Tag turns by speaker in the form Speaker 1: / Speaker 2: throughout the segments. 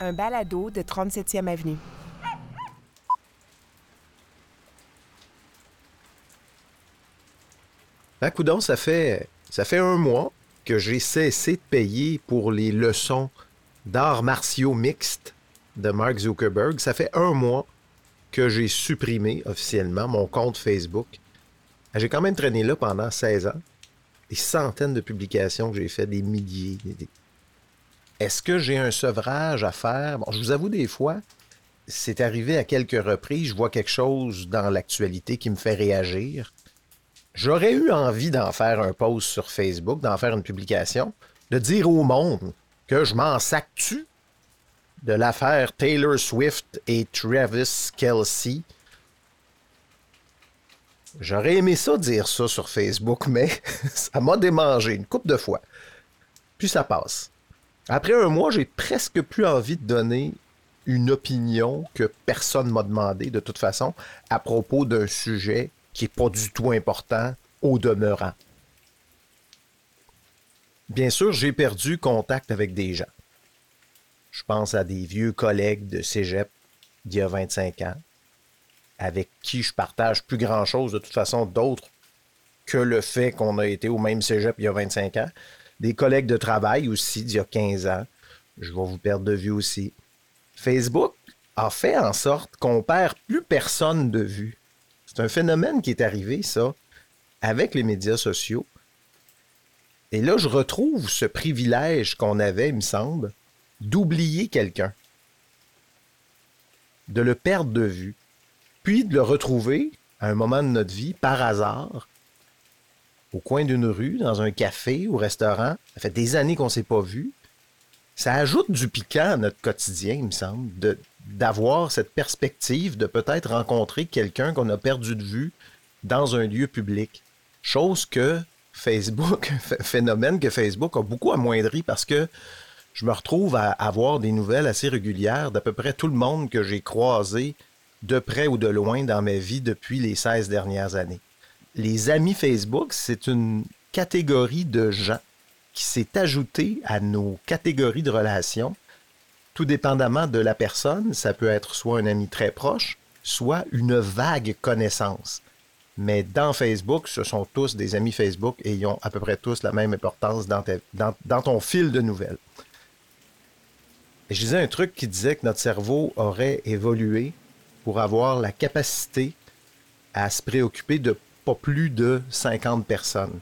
Speaker 1: un balado de 37e Avenue.
Speaker 2: Ben, coudon, ça fait, ça fait un mois que j'ai cessé de payer pour les leçons d'arts martiaux mixtes de Mark Zuckerberg. Ça fait un mois que j'ai supprimé officiellement mon compte Facebook. J'ai quand même traîné là pendant 16 ans. Des centaines de publications que j'ai fait, des milliers. Est-ce que j'ai un sevrage à faire? Je vous avoue, des fois, c'est arrivé à quelques reprises, je vois quelque chose dans l'actualité qui me fait réagir. J'aurais eu envie d'en faire un post sur Facebook, d'en faire une publication, de dire au monde que je m'en sactue de l'affaire Taylor Swift et Travis Kelsey. J'aurais aimé ça dire ça sur Facebook, mais ça m'a démangé une couple de fois. Puis ça passe. Après un mois, j'ai presque plus envie de donner une opinion que personne m'a demandé de toute façon à propos d'un sujet qui n'est pas du tout important au demeurant. Bien sûr, j'ai perdu contact avec des gens. Je pense à des vieux collègues de cégep d'il y a 25 ans, avec qui je partage plus grand-chose de toute façon d'autre que le fait qu'on a été au même cégep il y a 25 ans. Des collègues de travail aussi d'il y a 15 ans. Je vais vous perdre de vue aussi. Facebook a fait en sorte qu'on perd plus personne de vue. C'est un phénomène qui est arrivé, ça, avec les médias sociaux. Et là, je retrouve ce privilège qu'on avait, il me semble, d'oublier quelqu'un, de le perdre de vue, puis de le retrouver à un moment de notre vie, par hasard, au coin d'une rue, dans un café ou restaurant. Ça fait des années qu'on ne s'est pas vu. Ça ajoute du piquant à notre quotidien, il me semble, d'avoir cette perspective de peut-être rencontrer quelqu'un qu'on a perdu de vue dans un lieu public. Chose que Facebook, phénomène que Facebook a beaucoup amoindri parce que je me retrouve à avoir des nouvelles assez régulières d'à peu près tout le monde que j'ai croisé de près ou de loin dans ma vie depuis les 16 dernières années. Les amis Facebook, c'est une catégorie de gens qui s'est ajoutée à nos catégories de relations, tout dépendamment de la personne. Ça peut être soit un ami très proche, soit une vague connaissance. Mais dans Facebook, ce sont tous des amis Facebook et ils ont à peu près tous la même importance dans, ton fil de nouvelles je disais un truc qui disait que notre cerveau aurait évolué pour avoir la capacité à se préoccuper de pas plus de 50 personnes.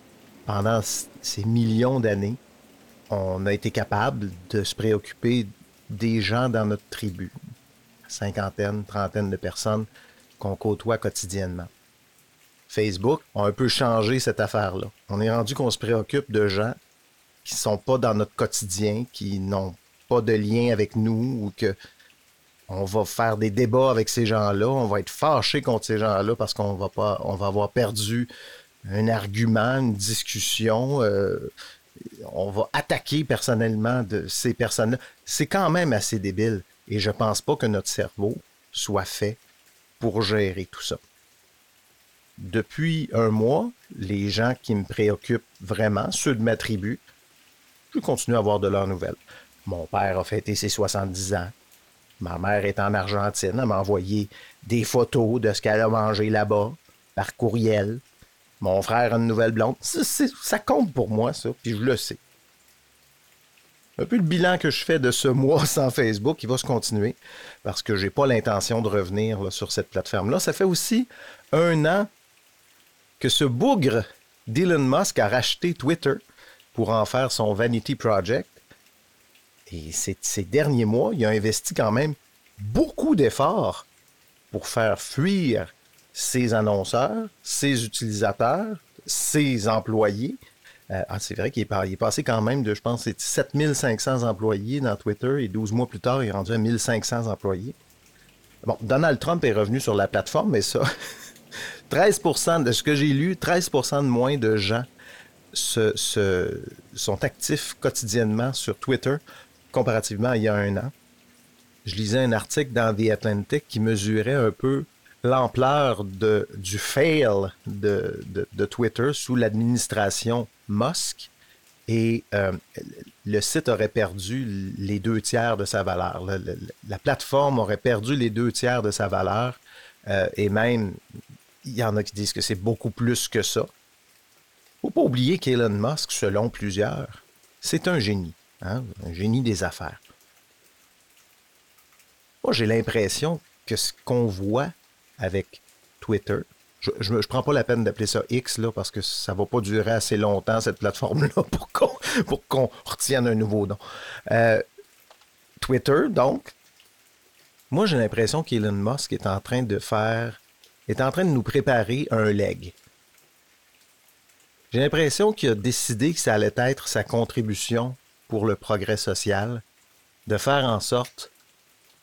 Speaker 2: Pendant ces millions d'années, on a été capable de se préoccuper des gens dans notre tribu. Cinquantaine, trentaine de personnes qu'on côtoie quotidiennement. Facebook a un peu changé cette affaire-là. On est rendu qu'on se préoccupe de gens qui ne sont pas dans notre quotidien, qui n'ont de lien avec nous ou que on va faire des débats avec ces gens-là, on va être fâché contre ces gens-là parce qu'on va pas, avoir perdu un argument, une discussion. Euh, on va attaquer personnellement de ces personnes-là. C'est quand même assez débile. Et je pense pas que notre cerveau soit fait pour gérer tout ça. Depuis un mois, les gens qui me préoccupent vraiment, ceux de ma tribu, je continue à avoir de leurs nouvelles. Mon père a fêté ses 70 ans. Ma mère est en Argentine. Elle m'a envoyé des photos de ce qu'elle a mangé là-bas par courriel. Mon frère a une nouvelle blonde. Ça, compte pour moi, ça, puis je le sais. Un peu le bilan que je fais de ce mois sans Facebook, il va se continuer parce que j'ai pas l'intention de revenir sur cette plateforme-là. Ça fait aussi un an que ce bougre d'Elon Musk a racheté Twitter pour en faire son Vanity Project. Et ces, derniers mois, il a investi quand même beaucoup d'efforts pour faire fuir ses annonceurs, ses utilisateurs, ses employés. Euh, ah, c'est vrai qu'il est, passé quand même de, je pense, 7500 employés dans Twitter et 12 mois plus tard, il est rendu à 1500 employés. Bon, Donald Trump est revenu sur la plateforme, mais ça, 13% de ce que j'ai lu, 13% de moins de gens sont actifs quotidiennement sur Twitter comparativement à il y a un an. Je lisais un article dans The Atlantic qui mesurait un peu l'ampleur du fail de, Twitter sous l'administration Musk. et euh, le site aurait perdu les deux tiers de sa valeur. La, plateforme aurait perdu les deux tiers de sa valeur euh, et même, il y en a qui disent que c'est beaucoup plus que ça. Faut pas oublier qu'Elon Musk, selon plusieurs, c'est un génie, hein, un génie des affaires. Moi, j'ai l'impression que ce qu'on voit avec Twitter, je ne prends pas la peine d'appeler ça X là, parce que ça ne va pas durer assez longtemps, cette plateforme-là, pour qu'on retienne un nouveau nom. Euh, Twitter, donc, moi j'ai l'impression qu'Elon Musk est en train de faire, est en train de nous préparer un leg. J'ai l'impression qu'il a décidé que ça allait être sa contribution pour le progrès social, de faire en sorte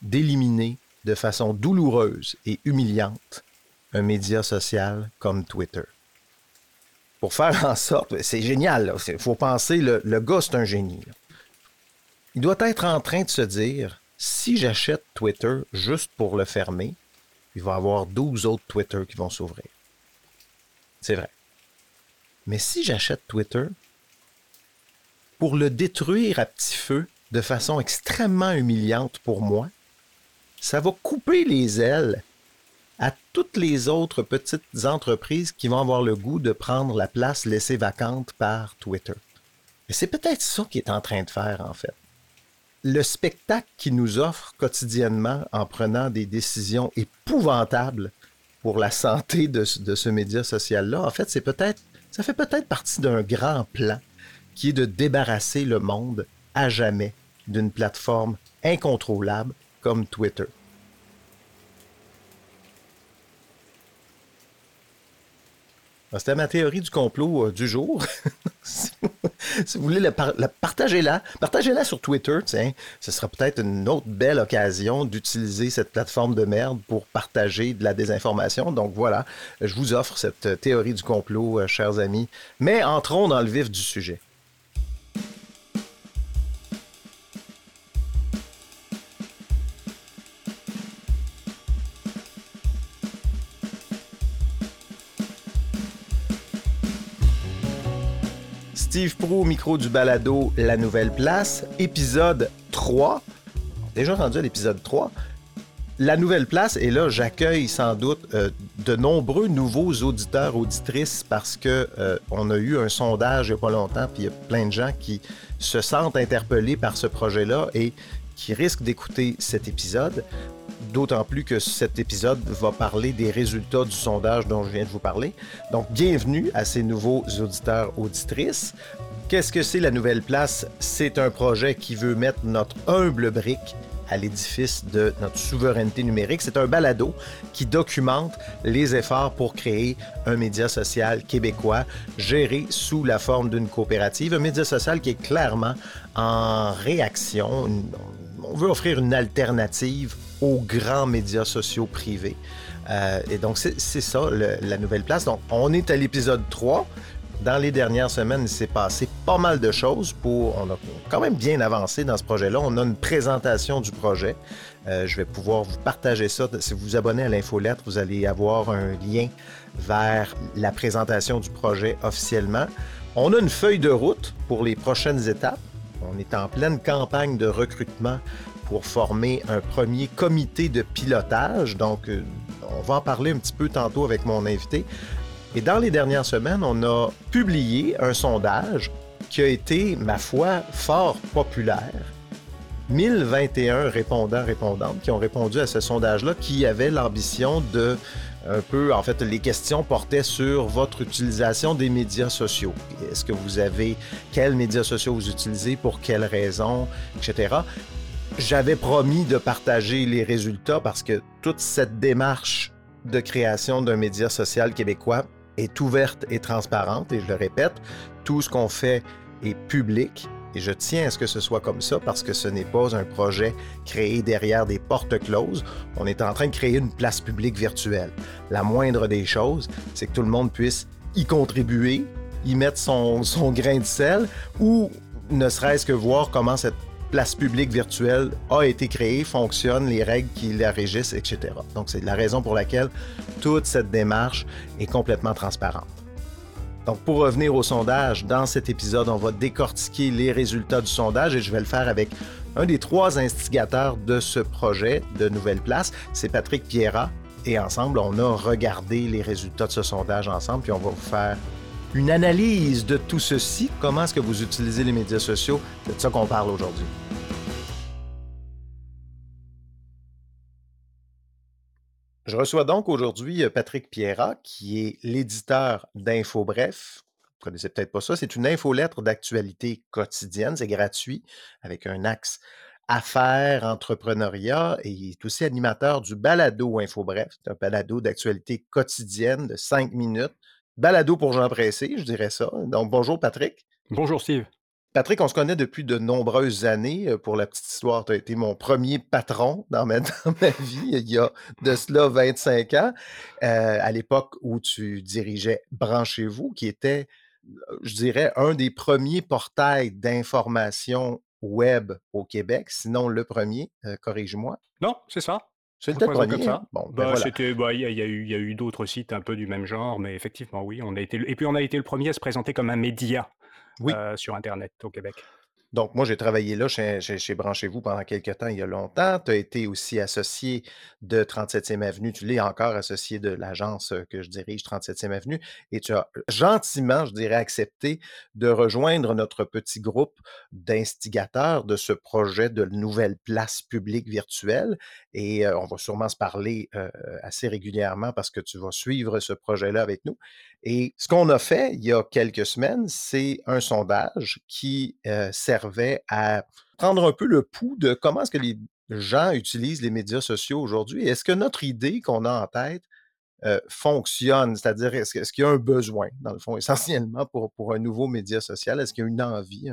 Speaker 2: d'éliminer de façon douloureuse et humiliante un média social comme Twitter. Pour faire en sorte, c'est génial, il faut penser, le, le gars c'est un génie. Il doit être en train de se dire, si j'achète Twitter juste pour le fermer, il va y avoir 12 autres Twitter qui vont s'ouvrir. C'est vrai. Mais si j'achète Twitter pour le détruire à petit feu de façon extrêmement humiliante pour moi, ça va couper les ailes à toutes les autres petites entreprises qui vont avoir le goût de prendre la place laissée vacante par Twitter. Et c'est peut-être ça qu'il est en train de faire, en fait. Le spectacle qu'il nous offre quotidiennement en prenant des décisions épouvantables pour la santé de, de ce média social-là, en fait, c'est peut-être, ça fait peut-être partie d'un grand plan qui est de débarrasser le monde à jamais d'une plateforme incontrôlable comme Twitter. C'était ma théorie du complot euh, du jour. si, vous, voulez la, partagez-la. Partagez-la sur Twitter. Tiens, ce sera peut-être une autre belle occasion d'utiliser cette plateforme de merde pour partager de la désinformation. Donc voilà, je vous offre cette théorie du complot, euh, chers amis. Mais entrons dans le vif du sujet. Steve Pro, micro du balado La Nouvelle Place, épisode 3. Déjà rendu à l'épisode 3. La Nouvelle Place, et là, j'accueille sans doute euh, de nombreux nouveaux auditeurs, auditrices, parce que euh, on a eu un sondage il n'y a pas longtemps, puis il y a plein de gens qui se sentent interpellés par ce projet-là et qui risquent d'écouter cet épisode d'autant plus que cet épisode va parler des résultats du sondage dont je viens de vous parler. Donc, bienvenue à ces nouveaux auditeurs, auditrices. Qu'est-ce que c'est la Nouvelle Place? C'est un projet qui veut mettre notre humble brique à l'édifice de notre souveraineté numérique. C'est un balado qui documente les efforts pour créer un média social québécois géré sous la forme d'une coopérative, un média social qui est clairement en réaction. On veut offrir une alternative aux grands médias sociaux privés. Euh, et donc, c'est ça, la nouvelle place. Donc, on est à l'épisode 3. Dans les dernières semaines, il s'est passé pas mal de choses pour. On a quand même bien avancé dans ce projet-là. On a une présentation du projet. Euh, je vais pouvoir vous partager ça. Si vous vous abonnez à l'infolettre, vous allez avoir un lien vers la présentation du projet officiellement. On a une feuille de route pour les prochaines étapes. On est en pleine campagne de recrutement pour former un premier comité de pilotage. Donc, euh, on va en parler un petit peu tantôt avec mon invité. Et dans les dernières semaines, on a publié un sondage qui a été, ma foi, fort populaire. 1021 répondants, répondantes qui ont répondu à ce sondage-là, qui avait l'ambition de un peu, en fait, les questions portaient sur votre utilisation des médias sociaux. Est-ce que vous avez, quels médias sociaux vous utilisez, pour quelles raisons, etc. J'avais promis de partager les résultats parce que toute cette démarche de création d'un média social québécois est ouverte et transparente. Et je le répète, tout ce qu'on fait est public. Et je tiens à ce que ce soit comme ça parce que ce n'est pas un projet créé derrière des portes closes. On est en train de créer une place publique virtuelle. La moindre des choses, c'est que tout le monde puisse y contribuer, y mettre son, grain de sel ou ne serait-ce que voir comment cette place publique virtuelle a été créée, fonctionne, les règles qui la régissent, etc. Donc, c'est la raison pour laquelle toute cette démarche est complètement transparente. Donc, pour revenir au sondage, dans cet épisode, on va décortiquer les résultats du sondage et je vais le faire avec un des trois instigateurs de ce projet de Nouvelle Place. C'est Patrick Pierrat. Et ensemble, on a regardé les résultats de ce sondage ensemble, puis on va vous faire une analyse de tout ceci. Comment est-ce que vous utilisez les médias sociaux? C'est de ça qu'on parle aujourd'hui. Je reçois donc aujourd'hui euh, Patrick Pierrat, qui est l'éditeur d'InfoBref. Vous connaissez peut-être pas ça. C'est une infolettre d'actualité quotidienne. C'est gratuit avec un axe affaires, entrepreneuriat et il est aussi animateur du Balado InfoBref. C'est un balado d'actualité quotidienne de cinq minutes. Balado pour Jean Pressé, je dirais ça. Donc bonjour Patrick.
Speaker 3: Bonjour Steve.
Speaker 2: Patrick, on se connaît depuis de nombreuses années. Pour la petite histoire, tu as été mon premier patron dans ma, vie il y a de cela 25 ans, euh, à l'époque où tu dirigeais Branchez-vous, qui était, je dirais, un des premiers portails d'information web au Québec, sinon le premier, euh, corrige-moi.
Speaker 3: Non, c'est ça.
Speaker 2: C'est le premier. Comme
Speaker 3: ça. Bon, ben bah, c'était, bah, il y, a eu, il y a eu d'autres sites un peu du même genre, mais effectivement, oui, on a été. Et puis on a été le premier à se présenter comme un média oui. Euh, sur Internet au Québec.
Speaker 2: Donc, moi, j'ai travaillé là chez, chez, Branchez-vous pendant quelques temps, il y a longtemps. Tu as été aussi associé de 37e Avenue. Tu l'es encore associé de l'agence euh, que je dirige, 37e Avenue. Et tu as gentiment, je dirais, accepté de rejoindre notre petit groupe d'instigateurs de ce projet de nouvelle place publique virtuelle. Et euh, on va sûrement se parler assez régulièrement parce que tu vas suivre ce projet-là avec nous. Et ce qu'on a fait il y a quelques semaines, c'est un sondage qui euh, servait à prendre un peu le pouls de comment est-ce que les gens utilisent les médias sociaux aujourd'hui. Est-ce que notre idée qu'on a en tête euh, fonctionne? C'est-à-dire, est-ce, qu'il y a un besoin, dans le fond, essentiellement pour, pour un nouveau média social? Est-ce qu'il y a une envie,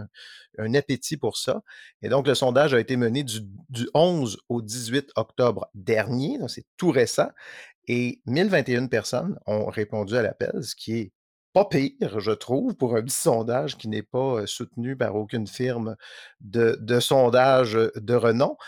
Speaker 2: un, appétit pour ça? Et donc, le sondage a été mené du, du 11 au 18 octobre dernier, donc c'est tout récent. Et 1021 personnes ont répondu à l'appel, ce qui est pas pire, je trouve, pour un petit sondage qui n'est pas soutenu par aucune firme de, de sondage de renom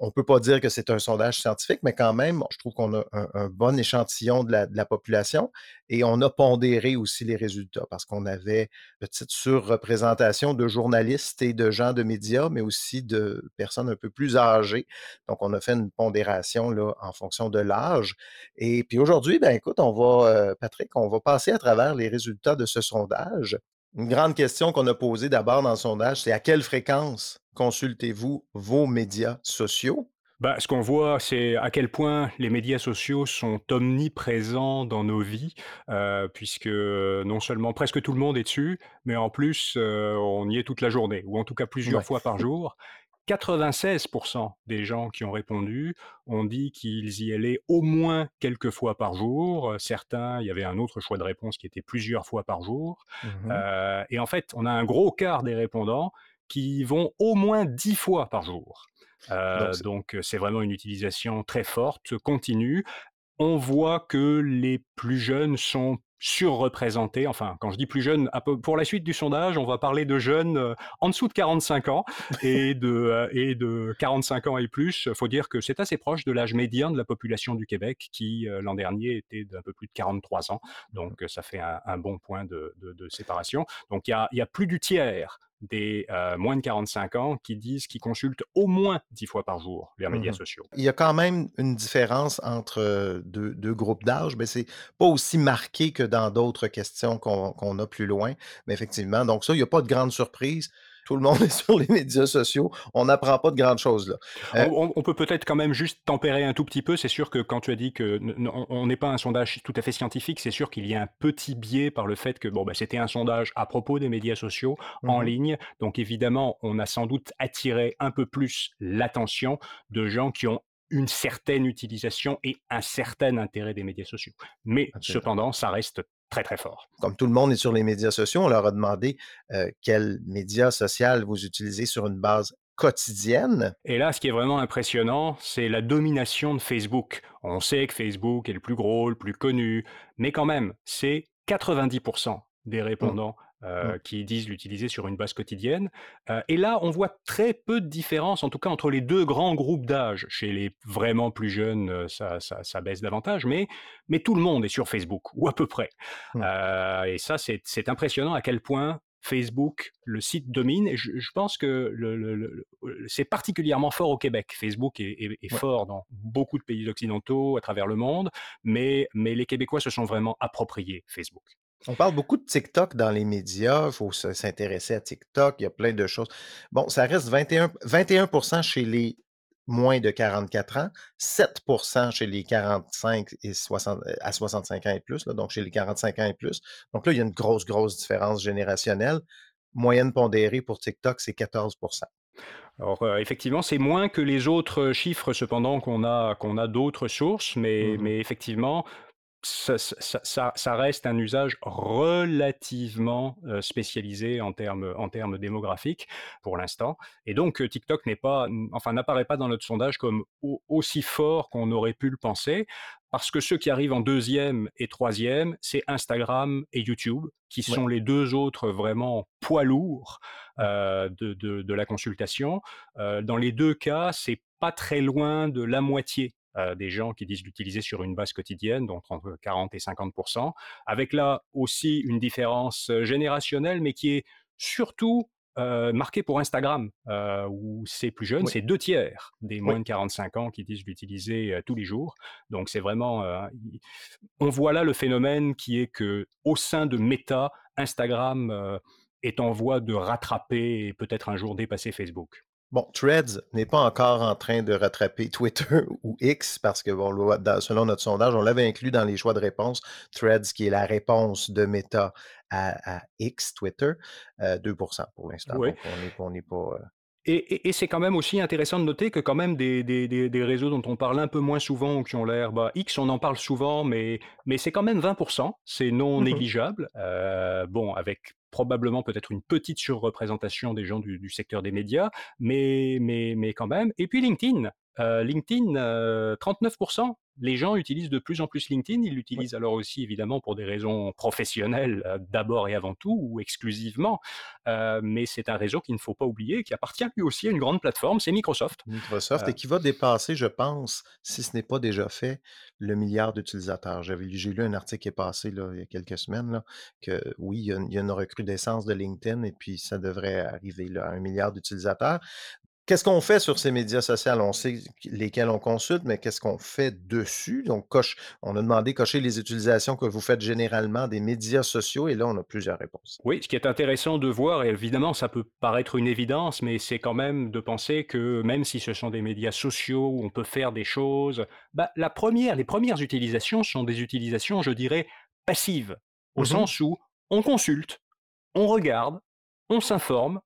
Speaker 2: on ne peut pas dire que c'est un sondage scientifique, mais quand même, je trouve qu'on a un, bon échantillon de la, population et on a pondéré aussi les résultats parce qu'on avait une petite surreprésentation de journalistes et de gens de médias, mais aussi de personnes un peu plus âgées. Donc, on a fait une pondération en fonction de l'âge. Et puis aujourd'hui, ben écoute, on va, euh, Patrick, on va passer à travers les résultats de ce sondage. Une grande question qu'on a posée d'abord dans le sondage, c'est à quelle fréquence consultez-vous vos médias sociaux?
Speaker 3: Bah, ce qu'on voit, c'est à quel point les médias sociaux sont omniprésents dans nos vies, euh, puisque non seulement presque tout le monde est dessus, mais en plus, euh, on y est toute la journée, ou en tout cas plusieurs fois par jour. 96% des gens qui ont répondu ont dit qu'ils y allaient au moins quelques fois par jour. Certains, il y avait un autre choix de réponse qui était plusieurs fois par jour. Mmh euh, et en fait, on a un gros quart des répondants qui vont au moins 10 fois par jour. Euh, donc c'est vraiment une utilisation très forte, continue. On voit que les plus jeunes sont surreprésentés. Enfin, quand je dis plus jeunes, pour la suite du sondage, on va parler de jeunes euh, en dessous de 45 ans et de, euh, et de 45 ans et plus. Il faut dire que c'est assez proche de l'âge médian de la population du Québec qui, euh, l'an dernier, était d'un peu plus de 43 ans. Donc, ça fait un, bon point de, séparation. Donc, il y a, y a plus du tiers des euh, moins de 45 ans qui disent qu'ils consultent au moins 10 fois par jour les médias mmh sociaux.
Speaker 2: Il y a quand même une différence entre euh, deux, groupes d'âge, mais c'est pas aussi marqué que dans d'autres questions qu'on a plus loin. Mais effectivement, donc ça, il n'y a pas de grande surprise tout le monde est sur les médias sociaux. On n'apprend pas de grandes choses là.
Speaker 3: Euh, on, peut peut-être quand même juste tempérer un tout petit peu. C'est sûr que quand tu as dit que on n'est pas un sondage tout à fait scientifique, c'est sûr qu'il y a un petit biais par le fait que bon, bah, c'était un sondage à propos des médias sociaux en mmh ligne. Donc évidemment, on a sans doute attiré un peu plus l'attention de gens qui ont une certaine utilisation et un certain intérêt des médias sociaux. Mais cependant, ça reste très très fort.
Speaker 2: Comme tout le monde est sur les médias sociaux, on leur a demandé euh, quel média social vous utilisez sur une base quotidienne.
Speaker 3: Et là, ce qui est vraiment impressionnant, c'est la domination de Facebook. On sait que Facebook est le plus gros, le plus connu, mais quand même, c'est 90% des mmh. répondants euh,
Speaker 2: Mmh.
Speaker 3: qui disent l'utiliser sur une base quotidienne. Euh, et là, on voit très peu de différence, en tout cas entre les deux grands groupes d'âge. Chez les vraiment plus jeunes, ça, ça- ça baisse davantage, mais, mais tout le monde est sur Facebook, ou à peu près.
Speaker 2: Mmh.
Speaker 3: Euh, et ça, c'est impressionnant à quel point Facebook, le site domine. Et je, je pense que le- le- le- le- c'est particulièrement fort au Québec. Facebook est, est- est
Speaker 2: Ouais.
Speaker 3: fort dans beaucoup de pays occidentaux à travers le monde, mais, mais les Québécois se sont vraiment appropriés Facebook.
Speaker 2: On parle beaucoup de TikTok dans les médias. Il faut s'intéresser à TikTok. Il y a plein de choses. Bon, ça reste 21, 21 chez les moins de 44 ans, 7% chez les 45 et 60, euh, à 65 ans et plus, là, donc chez les 45 ans et plus. Donc là, il y a une grosse, grosse différence générationnelle. Moyenne pondérée pour TikTok, c'est 14%
Speaker 3: Alors euh, effectivement, c'est moins que les autres chiffres cependant qu'on a, qu'on a d'autres sources, mais, mais effectivement, ça, ça- ça- ça reste un usage relativement spécialisé en termes, en termes démographiques pour l'instant. Et donc TikTok n'est pas, enfin n'apparaît pas dans notre sondage comme au- aussi fort qu'on aurait pu le penser, parce que ceux qui arrivent en deuxième et troisième, c'est Instagram et YouTube, qui
Speaker 2: Ouais.
Speaker 3: sont les deux autres vraiment poids lourds euh, de, de- de la consultation. Euh, dans les deux cas, c'est pas très loin de la moitié des gens qui disent l'utiliser sur une base quotidienne, donc entre 40 et 50% avec là aussi une différence euh, générationnelle, mais qui est surtout euh, marquée pour Instagram, euh, où c'est plus jeune,
Speaker 2: Oui.
Speaker 3: c'est deux tiers des moins
Speaker 2: Oui.
Speaker 3: de 45 ans qui disent l'utiliser euh, tous les jours. Donc c'est vraiment, euh, on voit là le phénomène qui est que au sein de Meta, Instagram euh, est en voie de rattraper et peut-être un jour dépasser Facebook.
Speaker 2: Bon, Threads n'est pas encore en train de rattraper Twitter ou X parce que, bon, selon notre sondage, on l'avait inclus dans les choix de réponse. Threads, qui est la réponse de Meta à, à X, Twitter, euh, 2% pour l'instant.
Speaker 3: Oui.
Speaker 2: Donc, on n'est on n'est pas. euh,
Speaker 3: Et, et- et c'est quand même aussi intéressant de noter que quand même des, des- des- des réseaux dont on parle un peu moins souvent ou qui ont l'air, bah, X, on en parle souvent, mais, mais c'est quand même 20%, c'est non
Speaker 2: Mhm.
Speaker 3: négligeable. Euh, bon, avec probablement peut-être une petite surreprésentation des gens du, du secteur des médias, mais, mais, mais quand même. Et puis LinkedIn, euh, LinkedIn, euh, 39%. Les gens utilisent de plus en plus LinkedIn. Ils l'utilisent alors aussi évidemment pour des raisons professionnelles euh, d'abord et avant tout ou exclusivement. Euh, mais c'est un réseau qu'il ne faut pas oublier, qui appartient lui aussi à une grande plateforme, c'est Microsoft.
Speaker 2: Microsoft
Speaker 3: Euh.
Speaker 2: et qui va dépasser, je pense, si ce n'est pas déjà fait, le milliard d'utilisateurs. J'ai lu un article qui est passé là, il y a quelques semaines là, que oui, il y, a une, il y a une recrudescence de LinkedIn et puis ça devrait arriver là, à un milliard d'utilisateurs. Qu'est-ce qu'on fait sur ces médias sociaux? On sait lesquels on consulte, mais qu'est-ce qu'on fait dessus? Donc, coche, on a demandé cocher les utilisations que vous faites généralement des médias sociaux et là, on a plusieurs réponses.
Speaker 3: Oui, ce qui est intéressant de voir, et évidemment ça peut paraître une évidence, mais c'est quand même de penser que même si ce sont des médias sociaux où on peut faire des choses, bah, la première, les premières utilisations sont des utilisations, je dirais, passives, au
Speaker 2: Mhm.
Speaker 3: sens où on consulte, on regarde, on s'informe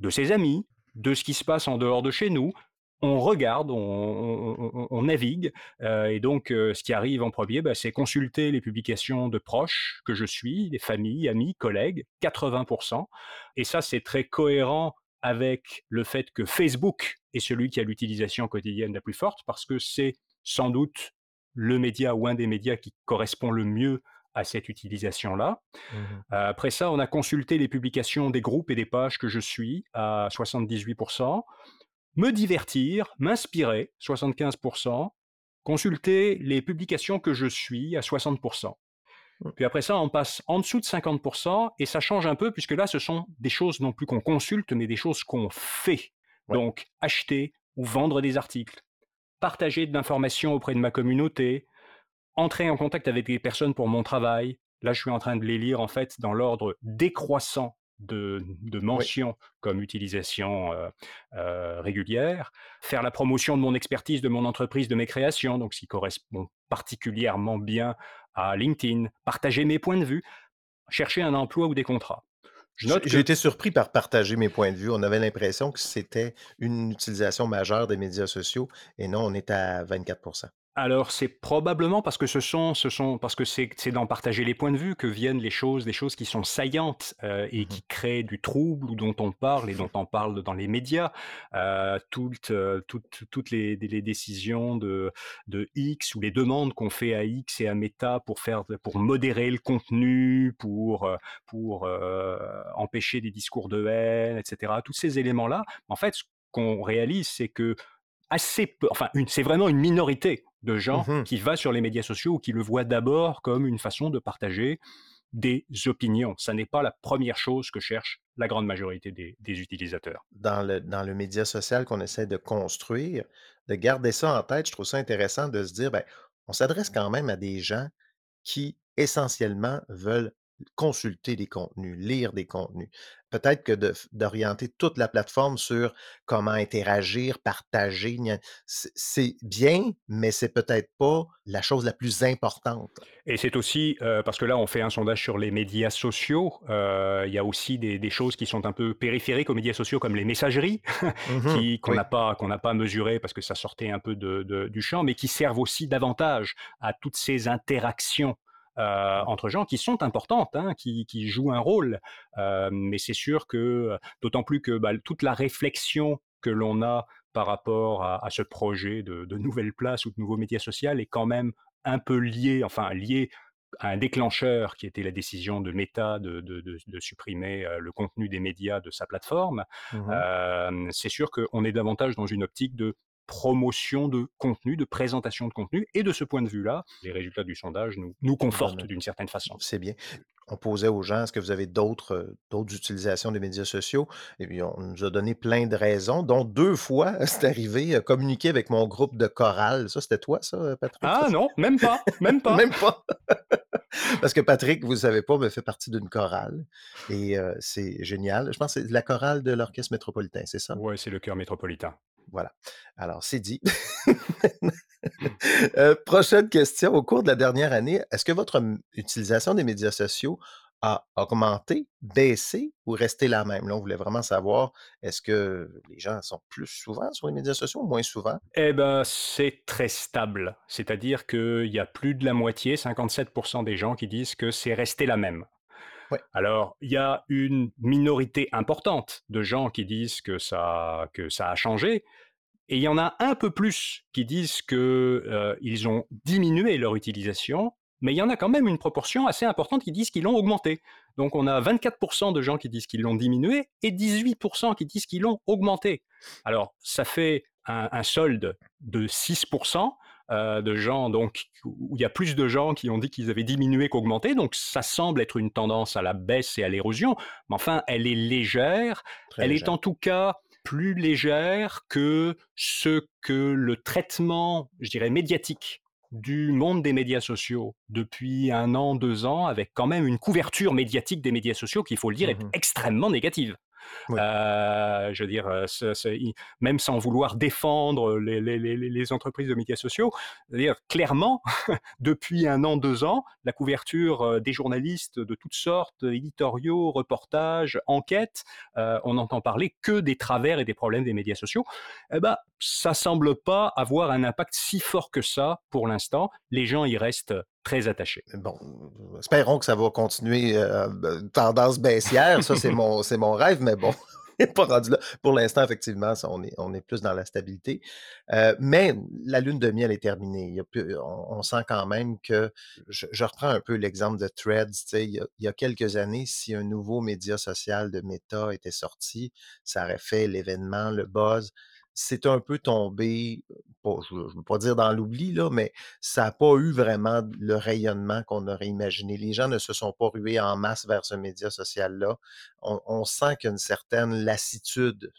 Speaker 3: de ses amis, de ce qui se passe en dehors de chez nous, on regarde, on, navigue, euh, et donc euh, ce qui arrive en premier, bah, c'est consulter les publications de proches que je suis, des familles, amis, collègues, 80%. Et ça, c'est très cohérent avec le fait que Facebook est celui qui a l'utilisation quotidienne la plus forte, parce que c'est sans doute le média ou un des médias qui correspond le mieux à cette utilisation-là.
Speaker 2: Mhm.
Speaker 3: Euh, Après ça, on a consulté les publications des groupes et des pages que je suis à 78%, me divertir, m'inspirer 75%, consulter les publications que je suis à 60%.
Speaker 2: Mm.
Speaker 3: Puis après ça, on passe en dessous de 50% et ça change un peu puisque là, ce sont des choses non plus qu'on consulte, mais des choses qu'on fait.
Speaker 2: Ouais.
Speaker 3: Donc, acheter ou vendre des articles, partager de l'information auprès de ma communauté, entrer en contact avec des personnes pour mon travail. Là, je suis en train de les lire en fait dans l'ordre décroissant de, de mentions comme utilisation euh, euh, régulière, faire la promotion de mon expertise, de mon entreprise, de mes créations, donc ce qui correspond particulièrement bien à LinkedIn, partager mes points de vue, chercher un emploi ou des contrats.
Speaker 2: J'ai
Speaker 3: que
Speaker 2: été surpris par partager mes points de vue. On avait l'impression que c'était une utilisation majeure des médias sociaux et non, on est à 24
Speaker 3: Alors, c'est probablement parce que ce sont, ce sont parce que c'est, d'en partager les points de vue que viennent les choses, des choses qui sont saillantes euh, et
Speaker 2: Mmh
Speaker 3: qui créent du trouble ou dont on parle et dont on parle dans les médias. Euh, toutes, euh, toutes, toutes les, les décisions de, de X ou les demandes qu'on fait à X et à Meta pour faire, pour modérer le contenu, pour, pour euh, empêcher des discours de haine, etc. Tous ces éléments-là, en fait, ce qu'on réalise, c'est que assez peu, enfin, c'est vraiment une minorité de gens
Speaker 2: Mmh
Speaker 3: qui va sur les médias sociaux ou qui le voient d'abord comme une façon de partager des opinions. Ça n'est pas la première chose que cherche la grande majorité des, des utilisateurs.
Speaker 2: Dans le dans le média social qu'on essaie de construire, de garder ça en tête, je trouve ça intéressant de se dire, ben, on s'adresse quand même à des gens qui, essentiellement, veulent consulter des contenus, lire des contenus. Peut-être que de d'orienter toute la plateforme sur comment interagir, partager, gna c'est c'est bien, mais c'est peut-être pas la chose la plus importante.
Speaker 3: Et c'est aussi, euh, parce que là on fait un sondage sur les médias sociaux, euh, il y a aussi des, des choses qui sont un peu périphériques aux médias sociaux comme les messageries,
Speaker 2: Mmh
Speaker 3: qui, qu'on
Speaker 2: Oui.
Speaker 3: n'a pas, qu'on n'a pas mesurées parce que ça sortait un peu de, de- du champ, mais qui servent aussi davantage à toutes ces interactions euh, entre gens qui sont importantes, hein, qui, qui jouent un rôle. Euh, mais c'est sûr que, d'autant plus que bah, toute la réflexion que l'on a par rapport à, à ce projet de, de nouvelles places ou de nouveaux médias sociaux est quand même un peu liée, enfin liée à un déclencheur qui était la décision de Meta de, de- de- de supprimer euh, le contenu des médias de sa plateforme,
Speaker 2: Mmh
Speaker 3: euh, c'est sûr qu'on est davantage dans une optique de promotion de contenu, de présentation de contenu, et de ce point de vue-là, les résultats du sondage nous, nous confortent d'une certaine façon.
Speaker 2: C'est bien. On posait aux gens: «Est-ce que vous avez d'autres, d'autres utilisations des médias sociaux?» et puis on nous a donné plein de raisons, dont 2 fois, c'est arrivé, heu, communiquer avec mon groupe de chorale. Ça, c'était toi ça, heu, Patrick, ça?
Speaker 3: Ah non, même pas, même pas.
Speaker 2: Même pas? Parce que Patrick, vous ne savez pas, mais fait partie d'une chorale et c'est génial. Je pense que c'est la chorale de l'Orchestre métropolitain, c'est ça?
Speaker 3: Ouais, c'est le cœur métropolitain.
Speaker 2: Voilà. Alors, c'est dit. Heu, prochaine question. Au cours de la dernière année, est-ce que votre, utilisation des médias sociaux a augmenté, baissé ou resté la même? Là, on voulait vraiment savoir, est-ce que les gens sont plus souvent sur les médias sociaux ou moins souvent?
Speaker 3: Eh ben, c'est très stable. C'est-à-dire qu'il y a plus de la moitié, 57% des gens qui disent que c'est resté la même. Alors, il y a une minorité importante de gens qui disent que ça, que ça a changé, et il y en a un peu plus qui disent que euh, ont diminué leur utilisation, mais il y en a quand même une proportion assez importante qui disent qu'ils l'ont augmenté. Donc, on a 24% de gens qui disent qu'ils l'ont diminué et 18% qui disent qu'ils l'ont augmenté. Alors, ça fait un, un solde de 6%. Euh, de gens donc où il y a plus de gens qui ont dit qu'ils avaient diminué qu'augmenté. Donc ça semble être une tendance à la baisse et à l'érosion mais enfin elle est légère.
Speaker 2: Très
Speaker 3: elle est en tout cas plus légère que ce que le traitement, je dirais, médiatique du monde des médias sociaux depuis un an, deux ans, avec quand même une couverture médiatique des médias sociaux qui, il faut le dire, est
Speaker 2: Mmh
Speaker 3: extrêmement négative. Euh, je veux dire, euh, même sans vouloir défendre les, entreprises de médias sociaux, c'est-à-dire clairement, depuis un an, deux ans, la couverture euh, des journalistes de toutes sortes, éditoriaux, reportages, enquêtes, on n'entend parler que des travers et des problèmes des médias sociaux. Eh ben, ça semble pas avoir un impact si fort que ça pour l'instant. Les gens y restent très attachés.
Speaker 2: Bon, euh, espérons que ça va continuer, heu, b tendance baissière. Ça, c'est mon rêve, mais bon, on n'est pas rendu là. Pour l'instant, effectivement, on est on est plus dans la stabilité. Heu, mais la lune de miel est terminée. Il y a plus on on sent quand même que je je reprends un peu l'exemple de Threads, il y a il y a quelques années, si un nouveau média social de Meta était sorti, ça aurait fait l'événement, le buzz. C'est un peu tombé, je ne veux pas dire dans l'oubli là, mais ça n'a pas eu vraiment le rayonnement qu'on aurait imaginé. Les gens ne se sont pas rués en masse vers ce média social-là. On, on sent qu'il y a une certaine lassitude.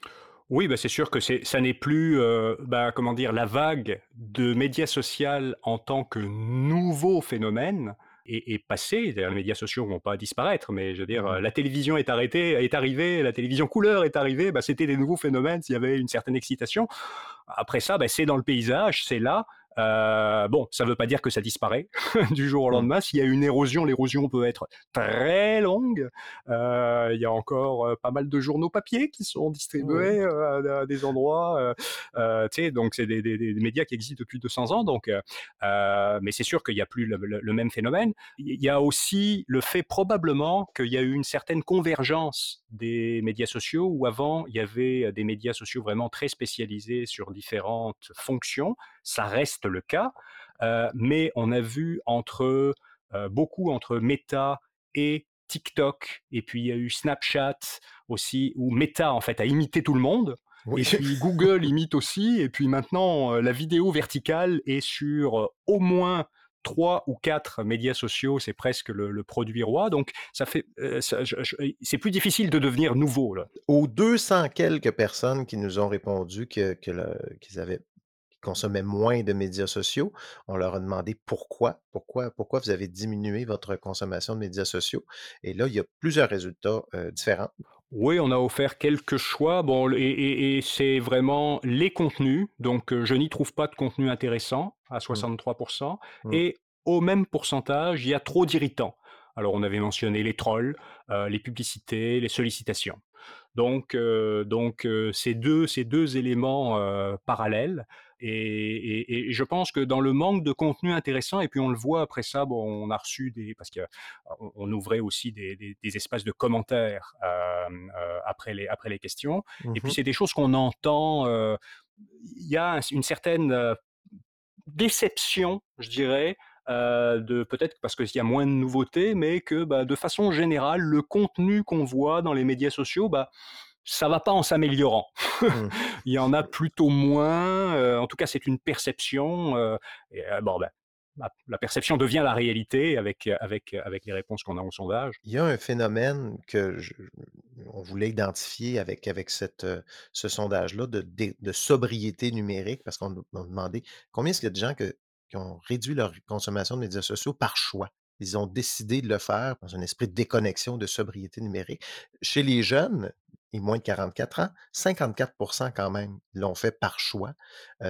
Speaker 3: Oui, bah, c'est sûr que c'est, ça n'est plus, euh, bah, comment dire, la vague de médias sociaux en tant que nouveau phénomène est, est passée. D'ailleurs, les médias sociaux vont pas disparaître, mais je veux dire, euh, la télévision est arrêtée, est arrivée, la télévision couleur est arrivée. Bah, c'était des nouveaux phénomènes. S'il y avait une certaine excitation. Après ça, bah, c'est dans le paysage, c'est là. Euh, bon, ça ne veut pas dire que ça disparaît du jour au
Speaker 2: Mmh.
Speaker 3: lendemain. S'il y a une érosion, l'érosion peut être très longue. Euh, il y a encore euh, pas mal de journaux papier qui sont distribués à des endroits. donc c'est des, des- des médias qui existent depuis 200 ans. Donc, mais c'est sûr qu'il n'y a plus le, le- le même phénomène. Il y a aussi le fait probablement qu'il y a eu une certaine convergence des médias sociaux où avant il y avait des médias sociaux vraiment très spécialisés sur différentes fonctions. Ça reste le cas, euh, mais on a vu entre euh, beaucoup entre Meta et TikTok, et puis il y a eu Snapchat aussi, où Meta en fait a imité tout le monde.
Speaker 2: Oui.
Speaker 3: Et puis Google imite aussi, et puis maintenant euh, la vidéo verticale est sur au moins trois ou quatre médias sociaux, c'est presque le, le produit roi. Donc ça fait, euh, c'est plus difficile de devenir nouveau là.
Speaker 2: Aux 200 quelques personnes qui nous ont répondu que, que qu'ils avaient qu'ils consommaient moins de médias sociaux, on leur a demandé pourquoi, pourquoi, pourquoi vous avez diminué votre consommation de médias sociaux? Et là, il y a plusieurs résultats euh, différents.
Speaker 3: Oui, on a offert quelques choix. Bon, et, et- et c'est vraiment les contenus. Donc, euh, je n'y trouve pas de contenu intéressant à 63%.
Speaker 2: Mm.
Speaker 3: Et au même pourcentage, il y a trop d'irritants. Alors, on avait mentionné les trolls, euh, les publicités, les sollicitations. Donc, euh, donc euh, ces, deux, ces deux éléments parallèles. Et, et- et je pense que dans le manque de contenu intéressant, et puis on le voit après ça, bon, on a reçu des. Parce qu'on on ouvrait aussi des, des- des espaces de commentaires euh, euh, après, les, après les questions. Et puis c'est des choses qu'on entend. euh, Il y a un- une certaine déception, je dirais, euh, de peut-être parce qu'il y a moins de nouveautés, mais que bah, de façon générale, le contenu qu'on voit dans les médias sociaux, bah, ça va pas en s'améliorant.
Speaker 2: Mm.
Speaker 3: Il y en a plutôt moins. euh, en tout cas, c'est une perception. euh, et, euh, bon, ben, la, perception devient la réalité avec, avec, avec les réponses qu'on a au sondage.
Speaker 2: Il y a un phénomène que je- on voulait identifier avec, avec cette, ce sondage-là de, sobriété numérique, parce qu'on nous demandait combien est-ce qu'il y a de gens que- qui ont réduit leur consommation de médias sociaux par choix? Ils ont décidé de le faire dans un esprit de déconnexion, de sobriété numérique. Chez les jeunes, et moins de 44 ans, 54% quand même l'ont fait par choix.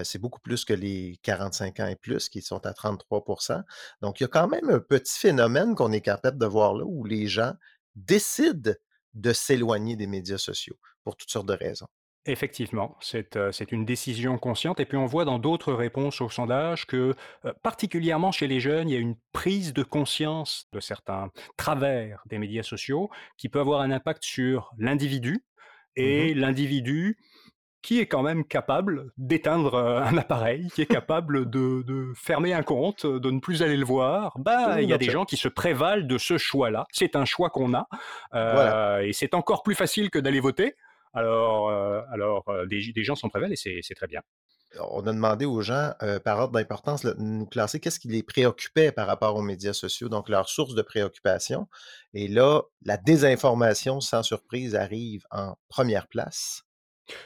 Speaker 2: C'est beaucoup plus que les 45 ans et plus qui sont à 33% Donc, il y a quand même un petit phénomène qu'on est capable de voir là où les gens décident de s'éloigner des médias sociaux pour toutes sortes de raisons.
Speaker 3: Effectivement, c'est euh, une décision consciente. Et puis on voit dans d'autres réponses au sondage que, particulièrement chez les jeunes, il y a une prise de conscience de certains travers des médias sociaux qui peut avoir un impact sur l'individu. Et l'individu qui est quand même capable d'éteindre euh, un appareil, qui est capable de, de fermer un compte, de ne plus aller le voir, bah,
Speaker 2: Tout
Speaker 3: il y a des gens qui se prévalent de ce choix-là. C'est un choix qu'on a, euh,
Speaker 2: Voilà.
Speaker 3: et c'est encore plus facile que d'aller voter. Alors, euh, alors euh, des, des gens s'en prévalent et c'est très bien.
Speaker 2: On a demandé aux gens, euh, par ordre d'importance, de nous classer qu'est-ce qui les préoccupait par rapport aux médias sociaux, donc leur source de préoccupation. Et là, la désinformation, sans surprise, arrive en première place.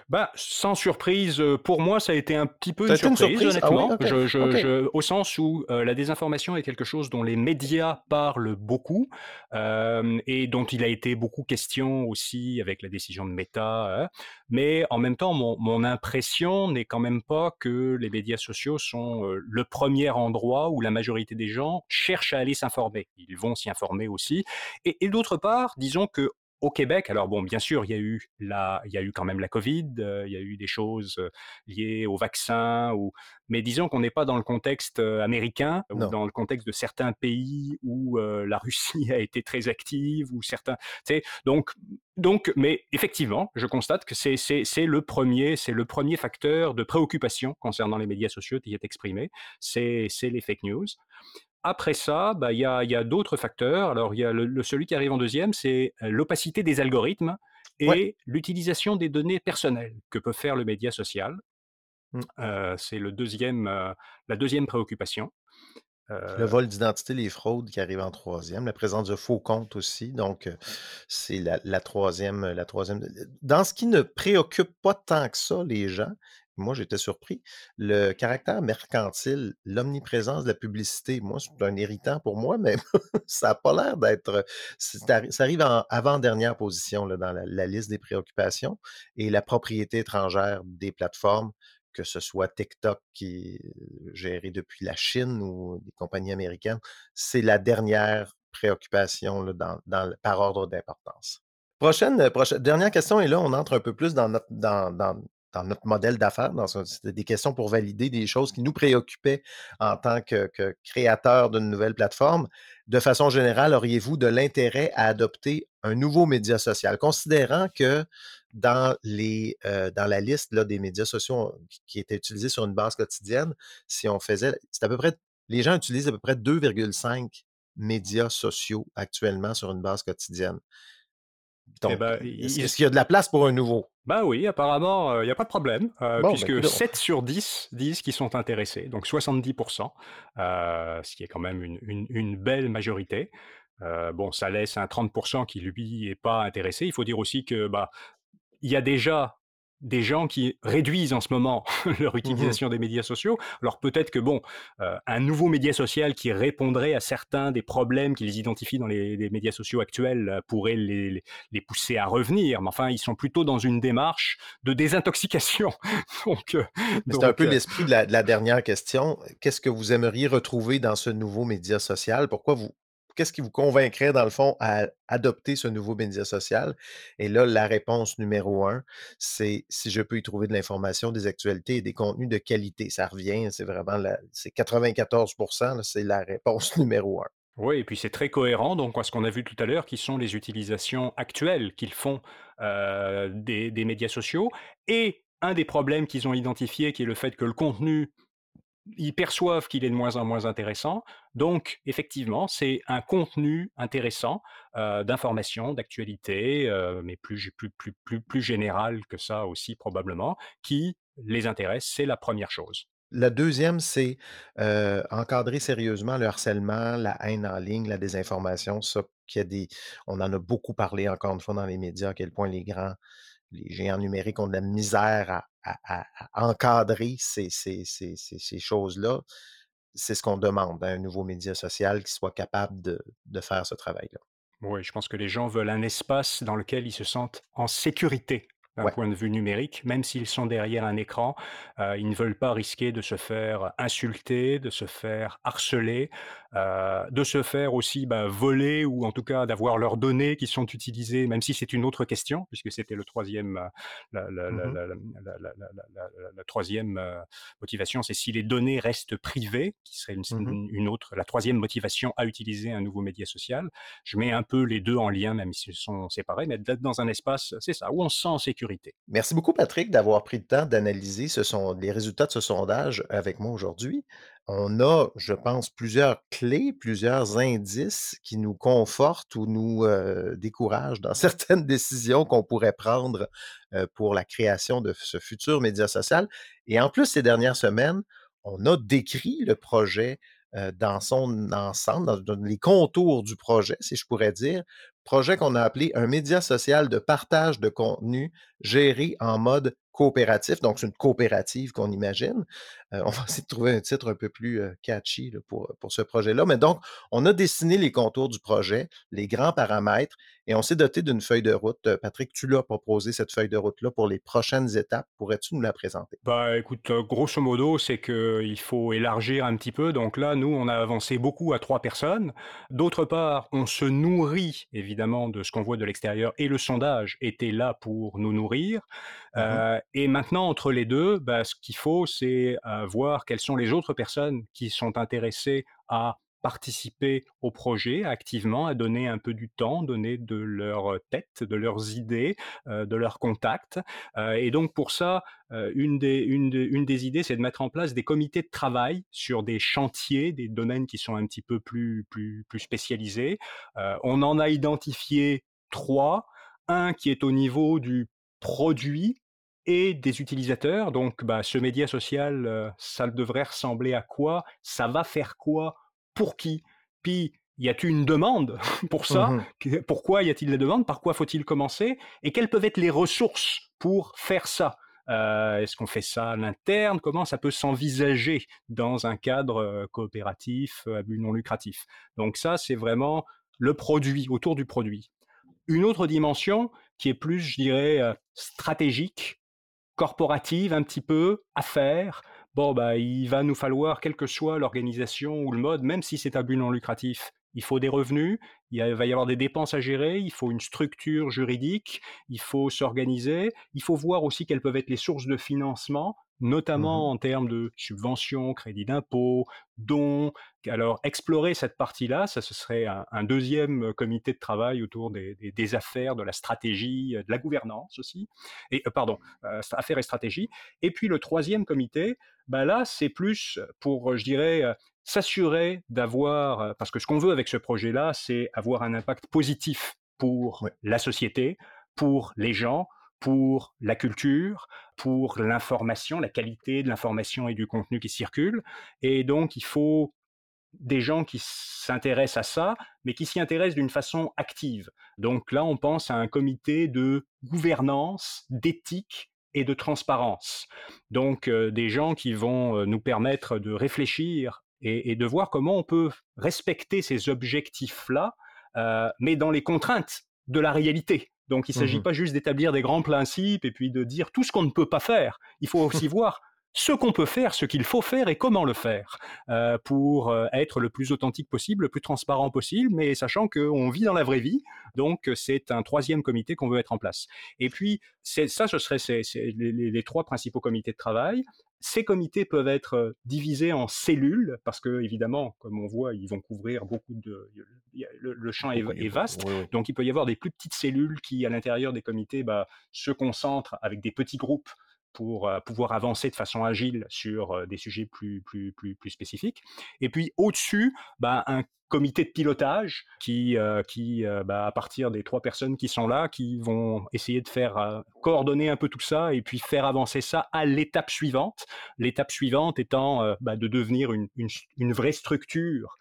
Speaker 3: Bah, sans surprise, euh, pour moi, ça a été un petit peu une surprise?
Speaker 2: Ah oui?
Speaker 3: honnêtement.
Speaker 2: OK.
Speaker 3: Je, je-
Speaker 2: OK.
Speaker 3: je- au sens où euh, la désinformation est quelque chose dont les médias parlent beaucoup euh, et dont il a été beaucoup question aussi avec la décision de Meta. hein. Mais en même temps, mon, mon impression n'est quand même pas que les médias sociaux sont le premier endroit où la majorité des gens cherchent à aller s'informer. Ils vont s'y informer aussi. Et, et d'autre part, disons que au Québec, alors bon, bien sûr, il y a eu la, il y a eu quand même la Covid, euh, il y a eu des choses euh, liées au vaccin, ou, mais disons qu'on n'est pas dans le contexte euh, américain ou dans le contexte de certains pays où euh, la Russie a été très active, ou certains, tu sais, donc, donc, mais effectivement, je constate que c'est c'est c'est le premier, c'est le premier facteur de préoccupation concernant les médias sociaux qui est exprimé, c'est c'est les fake news. Après ça, bah, il y a, d'autres facteurs. Alors, il y a le, le- celui qui arrive en deuxième, c'est euh, l'opacité des algorithmes et
Speaker 2: Ouais.
Speaker 3: l'utilisation des données personnelles que peut faire le média social.
Speaker 2: Mm.
Speaker 3: Euh, c'est le deuxième, euh, la deuxième préoccupation.
Speaker 2: Le vol d'identité, les fraudes qui arrivent en troisième, la présence de faux comptes aussi. Donc, c'est la, la troisième, la troisième. Dans ce qui ne préoccupe pas tant que ça les gens, moi j'étais surpris, le caractère mercantile, l'omniprésence de la publicité, moi c'est un irritant pour moi, mais ça n'a pas l'air d'être. Ça arrive en avant-dernière position là, dans la, liste des préoccupations et la propriété étrangère des plateformes que ce soit TikTok qui est géré depuis la Chine ou des compagnies américaines, c'est la dernière préoccupation là, dans, par ordre d'importance. Prochaine, prochaine, dernière question, et là, on entre un peu plus dans notre, dans, dans- dans notre modèle d'affaires. C'était des questions pour valider des choses qui nous préoccupaient en tant que, que créateurs d'une nouvelle plateforme. De façon générale, auriez-vous de l'intérêt à adopter un nouveau média social, considérant que dans, euh, la liste des médias sociaux qui, qui étaient utilisés sur une base quotidienne, si on faisait, c'est à peu près, les gens utilisent à peu près 2,5 médias sociaux actuellement sur une base quotidienne.
Speaker 3: Eh ben,
Speaker 2: est-ce est-ce qu'il y a de la place pour un nouveau?
Speaker 3: Bah oui, apparemment, il n'y a pas de problème, euh,
Speaker 2: Bon, ben,
Speaker 3: puisque
Speaker 2: coudonc.
Speaker 3: 7 sur 10 disent qu'ils sont intéressés, donc 70%, euh, ce qui est quand même une, une- une belle majorité. Euh, bon, ça laisse un 30% qui, lui, n'est pas intéressé. Il faut dire aussi que bah, il y a déjà des gens qui réduisent en ce moment leur
Speaker 2: Mhm.
Speaker 3: utilisation des médias sociaux. Alors peut-être que bon, euh, un nouveau média social qui répondrait à certains des problèmes qu'ils identifient dans les, les médias sociaux actuels euh, pourrait les, pousser à revenir. Mais enfin, ils sont plutôt dans une démarche de désintoxication. donc, euh,
Speaker 2: C'est un peu l'esprit de de la dernière question. Qu'est-ce que vous aimeriez retrouver dans ce nouveau média social? Pourquoi vous, qu'est-ce qui vous convaincrait, dans le fond, à adopter ce nouveau média social? Et là, la réponse numéro un, c'est si je peux y trouver de l'information, des actualités et des contenus de qualité. Ça revient, c'est vraiment la, c'est 94 là, c'est la réponse numéro un.
Speaker 3: Oui, et puis c'est très cohérent donc à ce qu'on a vu tout à l'heure, qui sont les utilisations actuelles qu'ils font euh, des, des médias sociaux. Et un des problèmes qu'ils ont identifié, qui est le fait que le contenu, ils perçoivent qu'il est de moins en moins intéressant. Donc, effectivement, c'est un contenu intéressant euh, d'information, d'actualité, euh, mais plus, plus, plus, plus, plus général que ça aussi probablement, qui les intéresse. C'est la première chose.
Speaker 2: La deuxième, c'est euh, encadrer sérieusement le harcèlement, la haine en ligne, la désinformation. Ça, y a des, on en a beaucoup parlé encore une fois dans les médias, à quel point les grands, les géants numériques ont de la misère à, à- à- à encadrer ces, ces- ces- ces- ces choses-là. C'est ce qu'on demande à un nouveau média social qui soit capable de, de faire ce travail-là.
Speaker 3: Oui, je pense que les gens veulent un espace dans lequel ils se sentent en sécurité d'un
Speaker 2: Ouais.
Speaker 3: point de vue numérique, même s'ils sont derrière un écran. euh, ils ne veulent pas risquer de se faire insulter, de se faire harceler, euh, de se faire aussi bah, voler ou en tout cas d'avoir leurs données qui sont utilisées, même si c'est une autre question, puisque c'était le troisième, la, troisième euh, motivation, c'est si les données restent privées, qui serait une,
Speaker 2: Mhm.
Speaker 3: une- une autre, la troisième motivation à utiliser un nouveau média social. Je mets un peu les deux en lien, même s'ils sont séparés, mais d'être dans un espace, c'est ça, où on se sent en sécurité.
Speaker 2: Merci beaucoup, Patrick, d'avoir pris le temps d'analyser ce les résultats de ce sondage avec moi aujourd'hui. On a, je pense, plusieurs clés, plusieurs indices qui nous confortent ou nous euh, découragent dans certaines décisions qu'on pourrait prendre euh, pour la création de ce futur média social. Et en plus, ces dernières semaines, on a décrit le projet euh, dans son ensemble, dans, dans les contours du projet, si je pourrais dire. Projet qu'on a appelé un média social de partage de contenu géré en mode coopératif. Donc, c'est une coopérative qu'on imagine. Euh, on va essayer de trouver un titre un peu plus catchy pour, pour ce projet-là. Mais donc, on a dessiné les contours du projet, les grands paramètres, et on s'est doté d'une feuille de route. Euh, Patrick, tu l'as proposé, cette feuille de route-là, pour les prochaines étapes. Pourrais-tu nous la présenter?
Speaker 3: Bah écoute, grosso modo, c'est qu'il faut élargir un petit peu. Donc là, nous, on a avancé beaucoup à trois personnes. D'autre part, on se nourrit évidemment de ce qu'on voit de l'extérieur et le sondage était là pour nous nourrir.
Speaker 2: Mhm.
Speaker 3: Euh, et maintenant, entre les deux, bah, ce qu'il faut, c'est euh, voir quelles sont les autres personnes qui sont intéressées à participer au projet activement, à donner un peu du temps, donner de leur tête, de leurs idées, euh, de leurs contacts. Et donc pour ça, une, des, idées, c'est de mettre en place des comités de travail sur des chantiers, des domaines qui sont un petit peu plus, spécialisés. On en a identifié trois. Un qui est au niveau du produit et des utilisateurs. Donc, bah, ce média social, euh, ça devrait ressembler à quoi? Ça va faire quoi? Pour qui? Puis, y a-t-il une demande pour ça? Que- Pourquoi y a-t-il des demandes? Par quoi faut-il commencer? Et quelles peuvent être les ressources pour faire ça? Euh, Est-ce qu'on fait ça à l'interne? Comment ça peut s'envisager dans un cadre euh, coopératif à but non lucratif? Donc ça, c'est vraiment le produit, autour du produit. Une autre dimension qui est plus, je dirais, stratégique, corporative un petit peu à faire, bon, bah, il va nous falloir, quelle que soit l'organisation ou le mode, même si c'est un but non lucratif, il faut des revenus, il va y avoir des dépenses à gérer, il faut une structure juridique, il faut s'organiser, il faut voir aussi quelles peuvent être les sources de financement, notamment mmh en termes de subventions, crédits d'impôt, dons. Alors, explorer cette partie-là, ça ce serait un, deuxième comité de travail autour des, affaires, de la stratégie, de la gouvernance aussi. Et euh, pardon, euh, affaires et stratégie. Et puis le troisième comité, bah là, c'est plus pour, je dirais, euh, s'assurer d'avoir, parce que ce qu'on veut avec ce projet-là, c'est avoir un impact positif pour la société, pour les gens, pour la culture, pour l'information, la qualité de l'information et du contenu qui circule. Et donc, il faut des gens qui s'intéressent à ça, mais qui s'y intéressent d'une façon active. Donc là, on pense à un comité de gouvernance, d'éthique et de transparence. Donc euh, des gens qui vont euh, nous permettre de réfléchir et, de voir comment on peut respecter ces objectifs-là, euh, mais dans les contraintes de la réalité. Donc il ne s'agit mmh pas juste d'établir des grands principes et puis de dire tout ce qu'on ne peut pas faire. Il faut aussi voir ce qu'on peut faire, ce qu'il faut faire et comment le faire euh, pour euh, être le plus authentique possible, le plus transparent possible, mais sachant qu'on vit dans la vraie vie. Donc c'est un troisième comité qu'on veut mettre en place. Et puis ça, ce seraient les, trois principaux comités de travail. Ces comités peuvent être euh, divisés en cellules parce que, évidemment, comme on voit, ils vont couvrir beaucoup de. Le, champ est, vaste. Donc, il peut y avoir des plus petites cellules qui, à l'intérieur des comités, bah, se concentrent avec des petits groupes pour pouvoir avancer de façon agile sur des sujets plus, plus, plus, plus spécifiques. Et puis au-dessus, bah, un comité de pilotage qui, qui bah, à partir des trois personnes qui sont là, qui vont essayer de faire coordonner un peu tout ça et puis faire avancer ça à l'étape suivante. L'étape suivante étant bah, de devenir une, une, vraie structure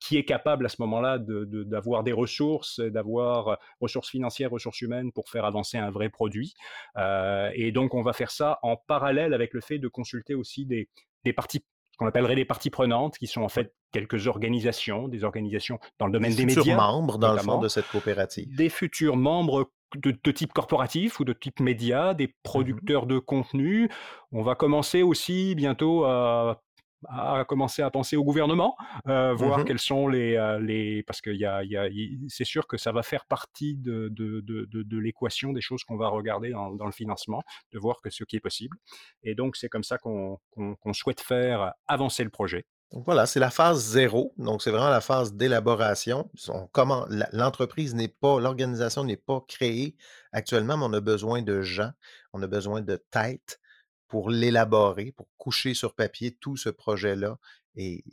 Speaker 3: qui est capable à ce moment-là d'avoir de, des ressources, d'avoir ressources financières, ressources humaines pour faire avancer un vrai produit. et donc, on va faire ça en parallèle avec le fait de consulter aussi des, des parties qu'on appellerait les parties prenantes, qui sont en fait quelques organisations, des organisations dans le domaine des, des futurs
Speaker 2: membres, dans le fond, de cette coopérative.
Speaker 3: Des futurs membres de, type corporatif ou de type média, des mmh producteurs de contenu. On va commencer aussi bientôt à à commencer à penser au gouvernement, euh, voir mmh quels sont les, euh, les parce que y a, y a, c'est sûr que ça va faire partie de, de, de, de l'équation des choses qu'on va regarder dans, dans, le financement, de voir que ce qui est possible. Et donc c'est comme ça qu'on souhaite faire avancer le projet.
Speaker 2: Donc voilà, c'est la phase zéro. Donc c'est vraiment la phase d'élaboration. Comment l'entreprise n'est pas, l'organisation n'est pas créée actuellement, mais on a besoin de gens, on a besoin de têtes pour l'élaborer, pour coucher sur papier tout ce projet-là et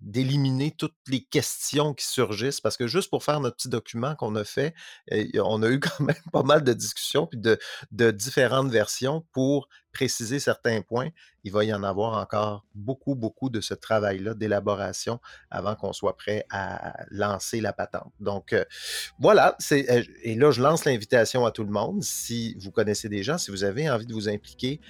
Speaker 2: d'éliminer toutes les questions qui surgissent. Parce que juste pour faire notre petit document qu'on a fait, on a eu quand même pas mal de discussions puis de, de différentes versions pour préciser certains points. Il va y en avoir encore beaucoup, beaucoup de ce travail-là d'élaboration avant qu'on soit prêt à lancer la patente. Donc, voilà. Et là, je lance l'invitation à tout le monde. Si vous connaissez des gens, si vous avez envie de vous impliquer,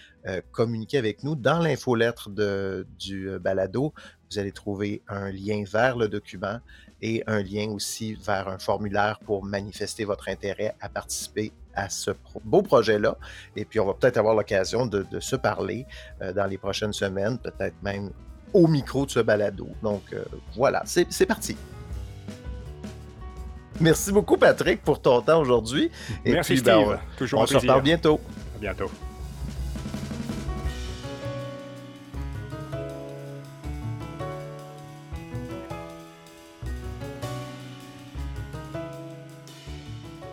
Speaker 2: communiquez avec nous dans l'infolettre du balado vous allez trouver un lien vers le document et un lien aussi vers un formulaire pour manifester votre intérêt à participer à ce beau projet-là. Et puis, on va peut-être avoir l'occasion de, se parler euh, dans les prochaines semaines, peut-être même au micro de ce balado. Donc, euh, voilà, c'est parti. Merci beaucoup, Patrick, pour ton temps aujourd'hui.
Speaker 3: Merci, ben, Steve. Toujours
Speaker 2: on se reparle bientôt.
Speaker 3: À bientôt.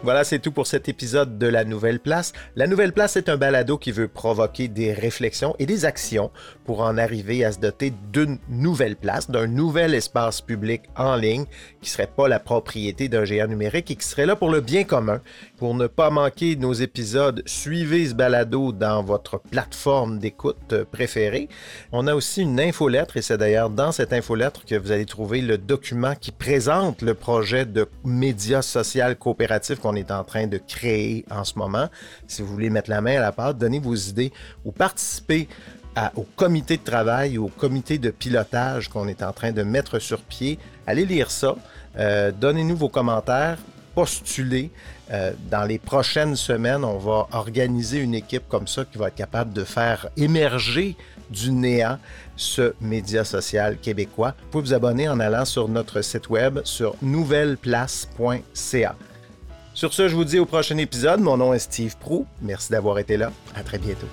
Speaker 2: Voilà, c'est tout pour cet épisode de La Nouvelle Place. La Nouvelle Place est un balado qui veut provoquer des réflexions et des actions pour en arriver à se doter d'une nouvelle place, d'un nouvel espace public en ligne qui serait pas la propriété d'un géant numérique et qui serait là pour le bien commun. Pour ne pas manquer nos épisodes, suivez ce balado dans votre plateforme d'écoute préférée. On a aussi une infolettre et c'est d'ailleurs dans cette infolettre que vous allez trouver le document qui présente le projet de média social coopératif qu'on est en train de créer en ce moment. Si vous voulez mettre la main à la pâte, donnez vos idées ou participez au comité de travail au comité de pilotage qu'on est en train de mettre sur pied. Allez lire ça. Euh, donnez-nous vos commentaires. Postuler. Euh, dans les prochaines semaines, on va organiser une équipe comme ça qui va être capable de faire émerger du néant ce média social québécois. Vous pouvez vous abonner en allant sur notre site web sur nouvelleplace.ca. Sur ce, je vous dis au prochain épisode. Mon nom est Steve Prou. Merci d'avoir été là. À très bientôt.